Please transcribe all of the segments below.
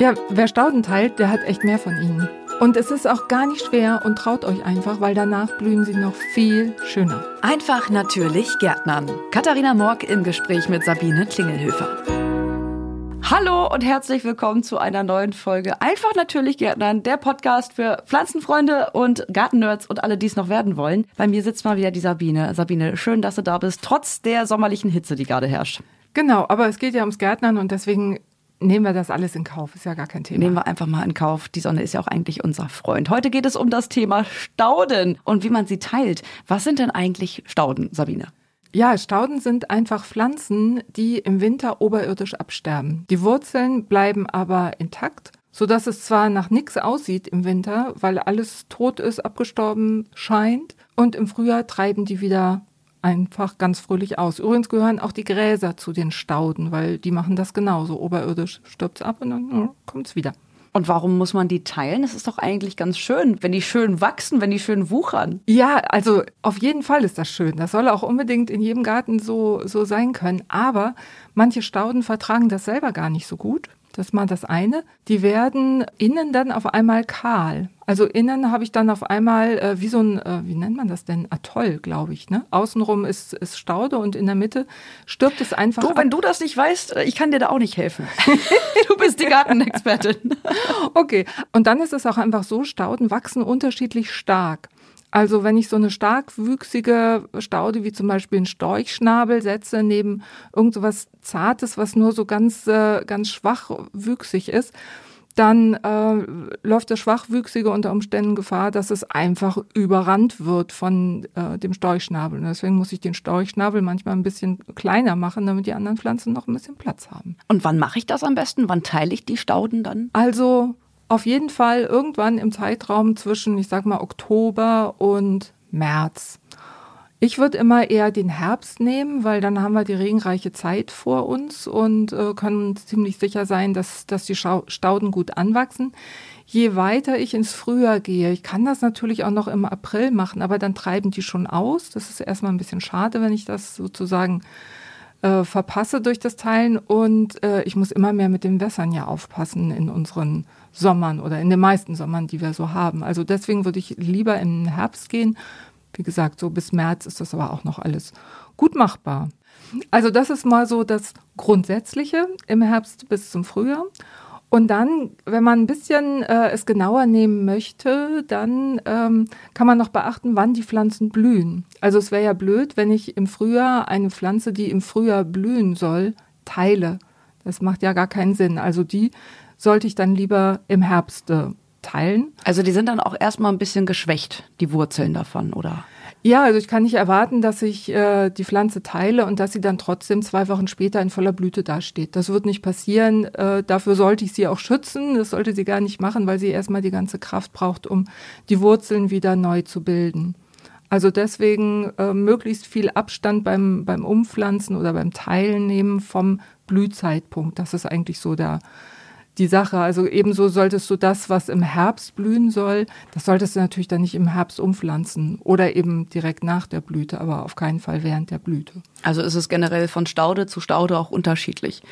Ja, wer Stauden teilt, der hat echt mehr von ihnen. Und es ist auch gar nicht schwer und traut euch einfach, weil danach blühen sie noch viel schöner. Einfach natürlich Gärtnern. Katharina Morg im Gespräch mit Sabine Klingelhöfer. Hallo und herzlich willkommen zu einer neuen Folge Einfach natürlich Gärtnern, der Podcast für Pflanzenfreunde und Gartennerds und alle, die es noch werden wollen. Bei mir sitzt mal wieder die Sabine. Sabine, schön, dass du da bist, trotz der sommerlichen Hitze, die gerade herrscht. Genau, aber es geht ja ums Gärtnern und deswegen nehmen wir das alles in Kauf. Ist ja gar kein Thema. Nehmen wir einfach mal in Kauf. Die Sonne ist ja auch eigentlich unser Freund. Heute geht es um das Thema Stauden und wie man sie teilt. Was sind denn eigentlich Stauden, Sabine? Ja, Stauden sind einfach Pflanzen, die im Winter oberirdisch absterben. Die Wurzeln bleiben aber intakt, so dass es zwar nach nichts aussieht im Winter, weil alles tot ist, abgestorben scheint, und im Frühjahr treiben die wieder einfach ganz fröhlich aus. Übrigens gehören auch die Gräser zu den Stauden, weil die machen das genauso. Oberirdisch stirbt es ab und dann kommt es wieder. Und warum muss man die teilen? Es ist doch eigentlich ganz schön, wenn die schön wachsen, wenn die schön wuchern. Ja, also auf jeden Fall ist das schön. Das soll auch unbedingt in jedem Garten so, so sein können. Aber manche Stauden vertragen das selber gar nicht so gut. Das ist mal das eine. Die werden innen dann auf einmal kahl. Also innen habe ich dann auf einmal äh, wie so ein, äh, wie nennt man das denn? Atoll, glaube ich. Ne? Außenrum ist, ist Staude und in der Mitte stirbt es einfach. Du, ab. wenn du das nicht weißt, äh, ich kann dir da auch nicht helfen. du bist die Gartenexpertin. okay. Und dann ist es auch einfach so, Stauden wachsen unterschiedlich stark. Also wenn ich so eine starkwüchsige Staude wie zum Beispiel einen Storchschnabel setze neben irgend so was Zartes, was nur so ganz, äh, ganz schwachwüchsig ist, dann äh, läuft der Schwachwüchsige unter Umständen Gefahr, dass es einfach überrannt wird von äh, dem Storchschnabel. Und deswegen muss ich den Storchschnabel manchmal ein bisschen kleiner machen, damit die anderen Pflanzen noch ein bisschen Platz haben. Und wann mache ich das am besten? Wann teile ich die Stauden dann? Also auf jeden Fall irgendwann im Zeitraum zwischen, ich sag mal, Oktober und März. Ich würde immer eher den Herbst nehmen, weil dann haben wir die regenreiche Zeit vor uns und äh, können ziemlich sicher sein, dass, dass die Stauden gut anwachsen. Je weiter ich ins Frühjahr gehe, ich kann das natürlich auch noch im April machen, aber dann treiben die schon aus. Das ist erstmal ein bisschen schade, wenn ich das sozusagen äh, verpasse durch das Teilen. Und äh, ich muss immer mehr mit den Wässern ja aufpassen in unseren Sommern oder in den meisten Sommern, die wir so haben. Also deswegen würde ich lieber im Herbst gehen. Wie gesagt, so bis März ist das aber auch noch alles gut machbar. Also das ist mal so das Grundsätzliche im Herbst bis zum Frühjahr. Und dann, wenn man ein bisschen äh, es genauer nehmen möchte, dann ähm, kann man noch beachten, wann die Pflanzen blühen. Also es wäre ja blöd, wenn ich im Frühjahr eine Pflanze, die im Frühjahr blühen soll, teile. Das macht ja gar keinen Sinn. Also die sollte ich dann lieber im Herbst äh, teilen. Also die sind dann auch erstmal ein bisschen geschwächt, die Wurzeln davon, oder? Ja, also ich kann nicht erwarten, dass ich äh, die Pflanze teile und dass sie dann trotzdem zwei Wochen später in voller Blüte dasteht. Das wird nicht passieren. Äh, dafür sollte ich sie auch schützen. Das sollte sie gar nicht machen, weil sie erstmal die ganze Kraft braucht, um die Wurzeln wieder neu zu bilden. Also deswegen äh, möglichst viel Abstand beim, beim Umpflanzen oder beim Teilen nehmen vom Blühzeitpunkt. Das ist eigentlich so der, die Sache. Also ebenso solltest du das, was im Herbst blühen soll, das solltest du natürlich dann nicht im Herbst umpflanzen oder eben direkt nach der Blüte, aber auf keinen Fall während der Blüte. Also ist es generell von Staude zu Staude auch unterschiedlich?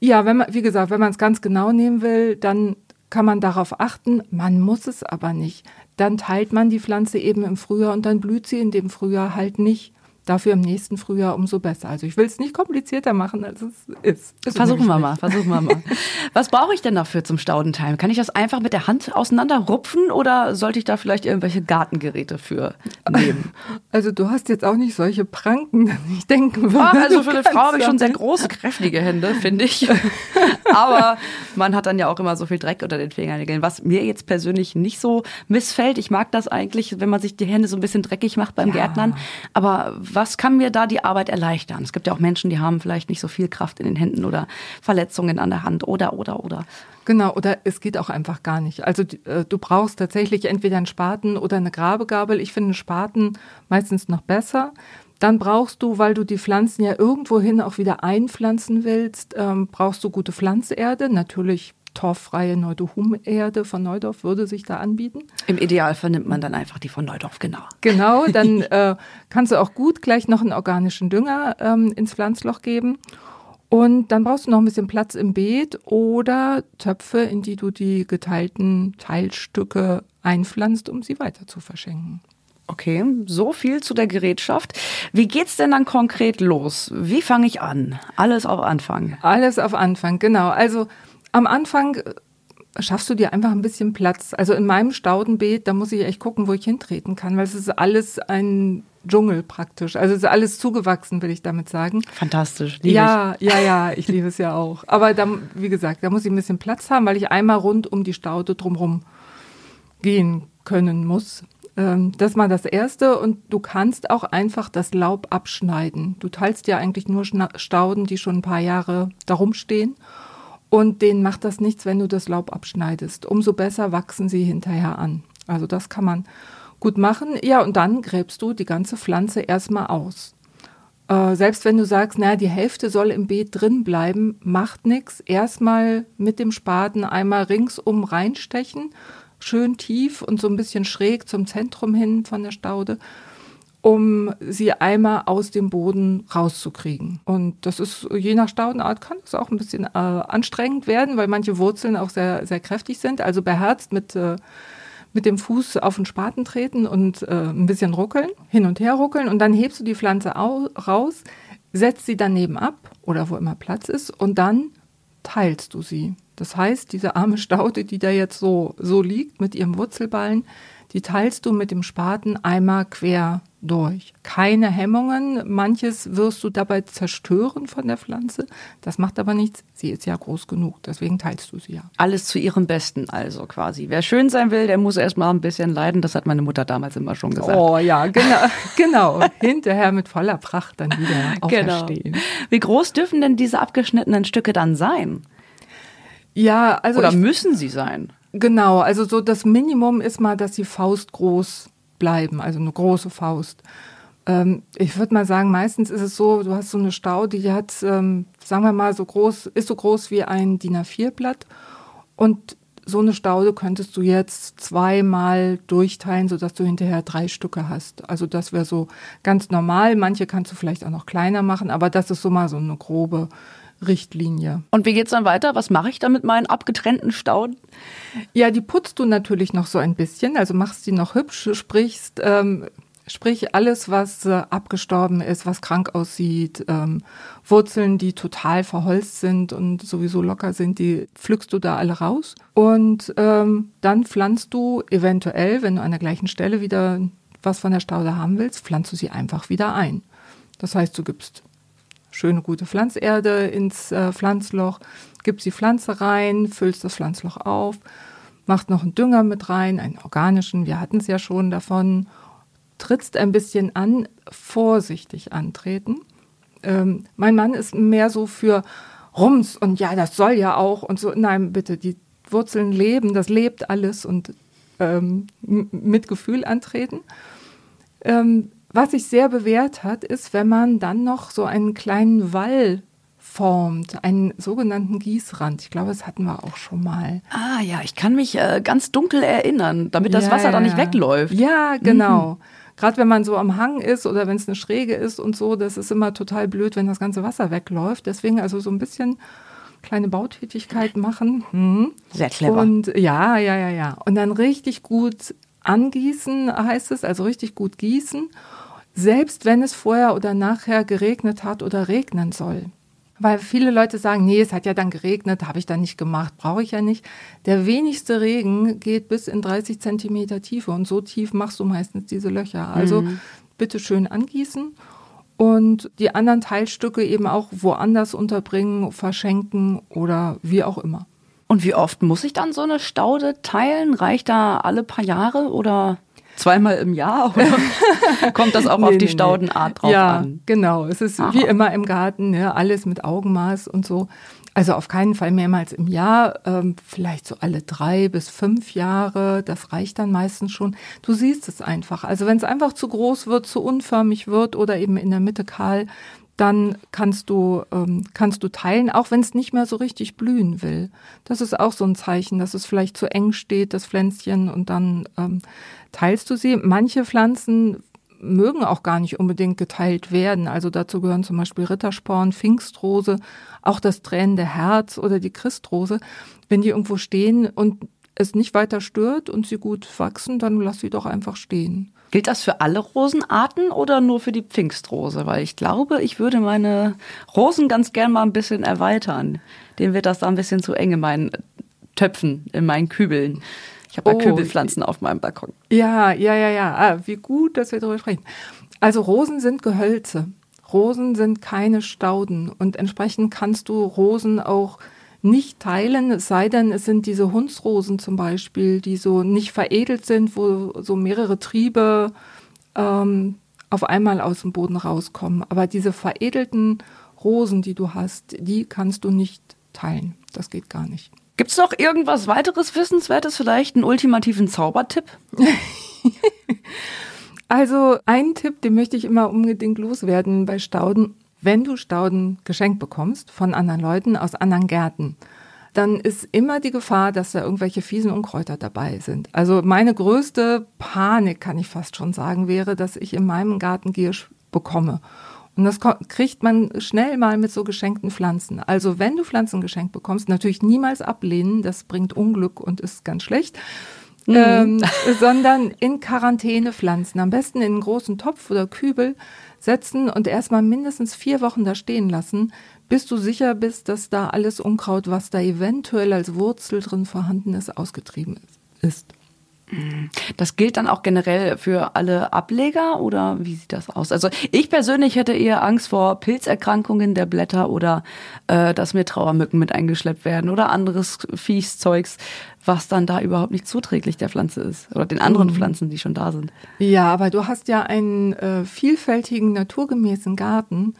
Ja, wenn man, wie gesagt, wenn man es ganz genau nehmen will, dann kann man darauf achten. Man muss es aber nicht. Dann teilt man die Pflanze eben im Frühjahr und dann blüht sie in dem Frühjahr halt nicht. Dafür im nächsten Frühjahr umso besser. Also ich will es nicht komplizierter machen, als es ist. ist versuchen wir mal, versuchen wir mal. Was brauche ich denn dafür zum Staudenteilen? Kann ich das einfach mit der Hand auseinanderrupfen oder sollte ich da vielleicht irgendwelche Gartengeräte für nehmen? Also du hast jetzt auch nicht solche Pranken, ich denke. Ach, also für eine Frau habe ich schon sehr große, kräftige Hände, finde ich. Aber man hat dann ja auch immer so viel Dreck unter den Fingernägeln, was mir jetzt persönlich nicht so missfällt. Ich mag das eigentlich, wenn man sich die Hände so ein bisschen dreckig macht beim ja. Gärtnern. Aber was kann mir da die Arbeit erleichtern? Es gibt ja auch Menschen, die haben vielleicht nicht so viel Kraft in den Händen oder Verletzungen an der Hand oder, oder, oder. Genau, oder es geht auch einfach gar nicht. Also äh, du brauchst tatsächlich entweder einen Spaten oder eine Grabegabel. Ich finde Spaten meistens noch besser. Dann brauchst du, weil du die Pflanzen ja irgendwohin auch wieder einpflanzen willst, ähm, brauchst du gute Pflanzerde. Natürlich torffreie Neudohum-Erde von Neudorf würde sich da anbieten. Im Idealfall nimmt man dann einfach die von Neudorf, genau. Genau, dann äh, kannst du auch gut gleich noch einen organischen Dünger ähm, ins Pflanzloch geben. Und dann brauchst du noch ein bisschen Platz im Beet oder Töpfe, in die du die geteilten Teilstücke einpflanzt, um sie weiter zu verschenken. Okay, so viel zu der Gerätschaft. Wie geht's denn dann konkret los? Wie fange ich an? Alles auf Anfang. Alles auf Anfang, genau. Also am Anfang äh, schaffst du dir einfach ein bisschen Platz. Also in meinem Staudenbeet, da muss ich echt gucken, wo ich hintreten kann, weil es ist alles ein Dschungel praktisch. Also es ist alles zugewachsen, will ich damit sagen. Fantastisch. ja, ich. ja, ja, ich liebe es ja auch. Aber da, wie gesagt, da muss ich ein bisschen Platz haben, weil ich einmal rund um die Staude drumherum gehen können muss. Ähm, das ist mal das Erste. Und du kannst auch einfach das Laub abschneiden. Du teilst ja eigentlich nur Stauden, die schon ein paar Jahre darum stehen. Und denen macht das nichts, wenn du das Laub abschneidest. Umso besser wachsen sie hinterher an. Also das kann man gut machen. Ja, und dann gräbst du die ganze Pflanze erstmal aus. Äh, selbst wenn du sagst, naja, die Hälfte soll im Beet drin bleiben, macht nichts. Erstmal mit dem Spaten einmal ringsum reinstechen, schön tief und so ein bisschen schräg zum Zentrum hin von der Staude, um sie einmal aus dem Boden rauszukriegen. Und das ist, je nach Staudenart kann es auch ein bisschen äh, anstrengend werden, weil manche Wurzeln auch sehr, sehr kräftig sind. Also beherzt mit äh, mit dem Fuß auf den Spaten treten und äh, ein bisschen ruckeln, hin und her ruckeln und dann hebst du die Pflanze au raus, setzt sie daneben ab oder wo immer Platz ist und dann teilst du sie. Das heißt, diese arme Staude, die da jetzt so, so liegt mit ihrem Wurzelballen, die teilst du mit dem Spaten einmal quer durch. Keine Hemmungen. Manches wirst du dabei zerstören von der Pflanze. Das macht aber nichts. Sie ist ja groß genug. Deswegen teilst du sie ja. Alles zu ihrem Besten also quasi. Wer schön sein will, der muss erst mal ein bisschen leiden. Das hat meine Mutter damals immer schon gesagt. Oh ja, genau. genau. Hinterher mit voller Pracht dann wieder auferstehen. Genau. Wie groß dürfen denn diese abgeschnittenen Stücke dann sein? Ja, also. Oder müssen sie sein? Genau, also so das Minimum ist mal, dass sie faustgroß bleiben, also eine große Faust. Ähm, ich würde mal sagen, meistens ist es so, du hast so eine Stau, die hat, ähm, sagen wir mal, so groß, ist so groß wie ein DIN A4-Blatt. Und so eine Staude könntest du jetzt zweimal durchteilen, sodass du hinterher drei Stücke hast. Also das wäre so ganz normal. Manche kannst du vielleicht auch noch kleiner machen, aber das ist so mal so eine grobe Richtlinie. Und wie geht es dann weiter? Was mache ich dann mit meinen abgetrennten Stauden? Ja, die putzt du natürlich noch so ein bisschen, also machst die noch hübsch, sprichst, ähm, sprich alles, was äh, abgestorben ist, was krank aussieht, ähm, Wurzeln, die total verholzt sind und sowieso locker sind, die pflückst du da alle raus. Und ähm, dann pflanzt du eventuell, wenn du an der gleichen Stelle wieder was von der Staude haben willst, pflanzt du sie einfach wieder ein. Das heißt, du gibst schöne gute Pflanzerde ins äh, Pflanzloch, gibst die Pflanze rein, füllst das Pflanzloch auf, machst noch einen Dünger mit rein, einen organischen, wir hatten es ja schon davon, trittst ein bisschen an, vorsichtig antreten. Ähm, mein Mann ist mehr so für Rums und ja, das soll ja auch und so. Nein, bitte, die Wurzeln leben, das lebt alles und ähm, mit Gefühl antreten. Ähm, was sich sehr bewährt hat, ist, wenn man dann noch so einen kleinen Wall formt, einen sogenannten Gießrand. Ich glaube, das hatten wir auch schon mal. Ah ja, ich kann mich äh, ganz dunkel erinnern, damit das ja, Wasser ja, da nicht wegläuft. Ja, genau. Mhm. Gerade wenn man so am Hang ist oder wenn es eine Schräge ist und so, das ist immer total blöd, wenn das ganze Wasser wegläuft. Deswegen also so ein bisschen kleine Bautätigkeit machen. Mhm. Sehr clever. Und ja, ja, ja, ja. Und dann richtig gut angießen heißt es, also richtig gut gießen selbst wenn es vorher oder nachher geregnet hat oder regnen soll. Weil viele Leute sagen, nee, es hat ja dann geregnet, habe ich dann nicht gemacht, brauche ich ja nicht. Der wenigste Regen geht bis in 30 Zentimeter Tiefe und so tief machst du meistens diese Löcher. Also mhm. bitte schön angießen und die anderen Teilstücke eben auch woanders unterbringen, verschenken oder wie auch immer. Und wie oft muss ich dann so eine Staude teilen? Reicht da alle paar Jahre oder? Zweimal im Jahr oder kommt das auch nee, auf die Staudenart drauf ja, an? Genau, es ist Aha. wie immer im Garten, ja, alles mit Augenmaß und so. Also auf keinen Fall mehrmals im Jahr, ähm, vielleicht so alle drei bis fünf Jahre, das reicht dann meistens schon. Du siehst es einfach. Also wenn es einfach zu groß wird, zu unförmig wird oder eben in der Mitte kahl, dann kannst du, ähm, kannst du teilen, auch wenn es nicht mehr so richtig blühen will. Das ist auch so ein Zeichen, dass es vielleicht zu eng steht, das Pflänzchen, und dann ähm, teilst du sie. Manche Pflanzen mögen auch gar nicht unbedingt geteilt werden. Also dazu gehören zum Beispiel Rittersporn, Pfingstrose, auch das tränende Herz oder die Christrose. Wenn die irgendwo stehen und es nicht weiter stört und sie gut wachsen, dann lass sie doch einfach stehen. Gilt das für alle Rosenarten oder nur für die Pfingstrose? Weil ich glaube, ich würde meine Rosen ganz gern mal ein bisschen erweitern. Dem wird das da ein bisschen zu eng in meinen Töpfen, in meinen Kübeln. Ich habe oh, Kübelpflanzen auf meinem Balkon. Ja, ja, ja, ja. Ah, wie gut, dass wir darüber sprechen. Also Rosen sind Gehölze. Rosen sind keine Stauden und entsprechend kannst du Rosen auch nicht teilen, es sei denn, es sind diese Hundsrosen zum Beispiel, die so nicht veredelt sind, wo so mehrere Triebe ähm, auf einmal aus dem Boden rauskommen. Aber diese veredelten Rosen, die du hast, die kannst du nicht teilen. Das geht gar nicht. Gibt es noch irgendwas weiteres Wissenswertes, vielleicht einen ultimativen Zaubertipp? also ein Tipp, den möchte ich immer unbedingt loswerden bei Stauden. Wenn du Stauden geschenkt bekommst von anderen Leuten aus anderen Gärten, dann ist immer die Gefahr, dass da irgendwelche fiesen Unkräuter dabei sind. Also meine größte Panik, kann ich fast schon sagen, wäre, dass ich in meinem Garten Giersch bekomme. Und das kriegt man schnell mal mit so geschenkten Pflanzen. Also wenn du Pflanzen geschenkt bekommst, natürlich niemals ablehnen, das bringt Unglück und ist ganz schlecht. Mhm. Ähm, sondern in Quarantäne pflanzen. Am besten in einen großen Topf oder Kübel setzen und erstmal mindestens vier Wochen da stehen lassen, bis du sicher bist, dass da alles Unkraut, was da eventuell als Wurzel drin vorhanden ist, ausgetrieben ist. Das gilt dann auch generell für alle Ableger oder wie sieht das aus? Also ich persönlich hätte eher Angst vor Pilzerkrankungen der Blätter oder äh, dass mir Trauermücken mit eingeschleppt werden oder anderes Viechszeugs, was dann da überhaupt nicht zuträglich der Pflanze ist oder den anderen mhm. Pflanzen, die schon da sind. Ja, aber du hast ja einen äh, vielfältigen, naturgemäßen Garten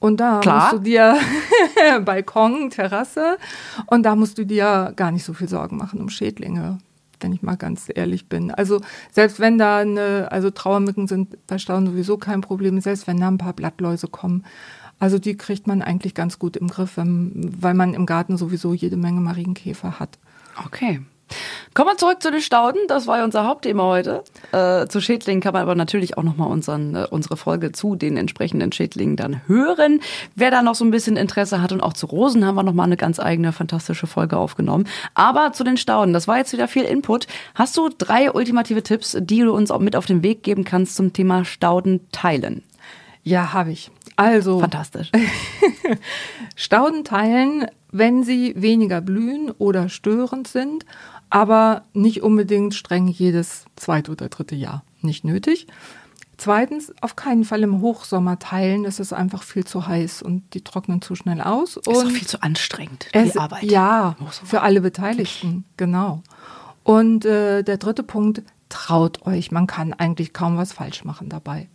und da Klar. musst du dir Balkon, Terrasse und da musst du dir gar nicht so viel Sorgen machen um Schädlinge wenn ich mal ganz ehrlich bin. Also selbst wenn da eine, also Trauermücken sind bei Stauden sowieso kein Problem, selbst wenn da ein paar Blattläuse kommen. Also die kriegt man eigentlich ganz gut im Griff, weil man im Garten sowieso jede Menge Marienkäfer hat. Okay. Kommen wir zurück zu den Stauden. Das war ja unser Hauptthema heute. Äh, zu Schädlingen kann man aber natürlich auch nochmal äh, unsere Folge zu den entsprechenden Schädlingen dann hören. Wer da noch so ein bisschen Interesse hat und auch zu Rosen haben wir nochmal eine ganz eigene fantastische Folge aufgenommen. Aber zu den Stauden, das war jetzt wieder viel Input. Hast du drei ultimative Tipps, die du uns auch mit auf den Weg geben kannst zum Thema Stauden teilen? Ja, habe ich. Also. Fantastisch. Stauden teilen, wenn sie weniger blühen oder störend sind aber nicht unbedingt streng jedes zweite oder dritte Jahr. Nicht nötig. Zweitens, auf keinen Fall im Hochsommer teilen. Es ist einfach viel zu heiß und die trocknen zu schnell aus. Und ist auch viel zu anstrengend, es, die Arbeit. Ja, für alle Beteiligten, genau. Und äh, der dritte Punkt, traut euch. Man kann eigentlich kaum was falsch machen dabei.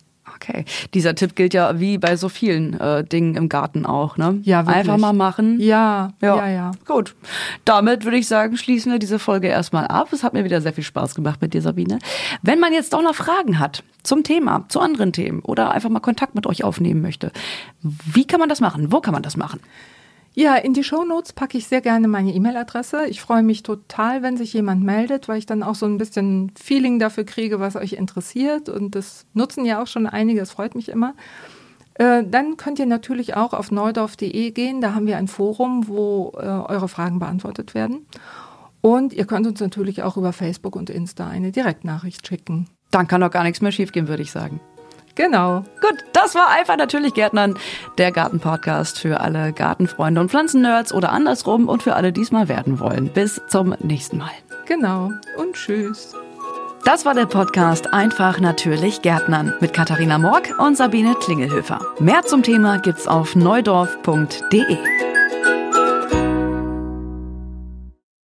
Okay. Dieser Tipp gilt ja wie bei so vielen äh, Dingen im Garten auch, ne? Ja, wirklich. Einfach mal machen. Ja, ja, ja, ja. Gut. Damit würde ich sagen, schließen wir diese Folge erstmal ab. Es hat mir wieder sehr viel Spaß gemacht mit dir, Sabine. Wenn man jetzt auch noch Fragen hat zum Thema, zu anderen Themen oder einfach mal Kontakt mit euch aufnehmen möchte, wie kann man das machen? Wo kann man das machen? Ja, in die Shownotes packe ich sehr gerne meine E-Mail-Adresse. Ich freue mich total, wenn sich jemand meldet, weil ich dann auch so ein bisschen Feeling dafür kriege, was euch interessiert. Und das nutzen ja auch schon einige, das freut mich immer. Äh, dann könnt ihr natürlich auch auf neudorf.de gehen. Da haben wir ein Forum, wo äh, eure Fragen beantwortet werden. Und ihr könnt uns natürlich auch über Facebook und Insta eine Direktnachricht schicken. Dann kann doch gar nichts mehr schiefgehen, würde ich sagen. Genau. Gut, das war einfach natürlich Gärtnern, der Gartenpodcast für alle Gartenfreunde und Pflanzennerds oder andersrum und für alle, die es mal werden wollen. Bis zum nächsten Mal. Genau. Und tschüss. Das war der Podcast Einfach natürlich Gärtnern mit Katharina Morg und Sabine Klingelhöfer. Mehr zum Thema gibt's auf neudorf.de.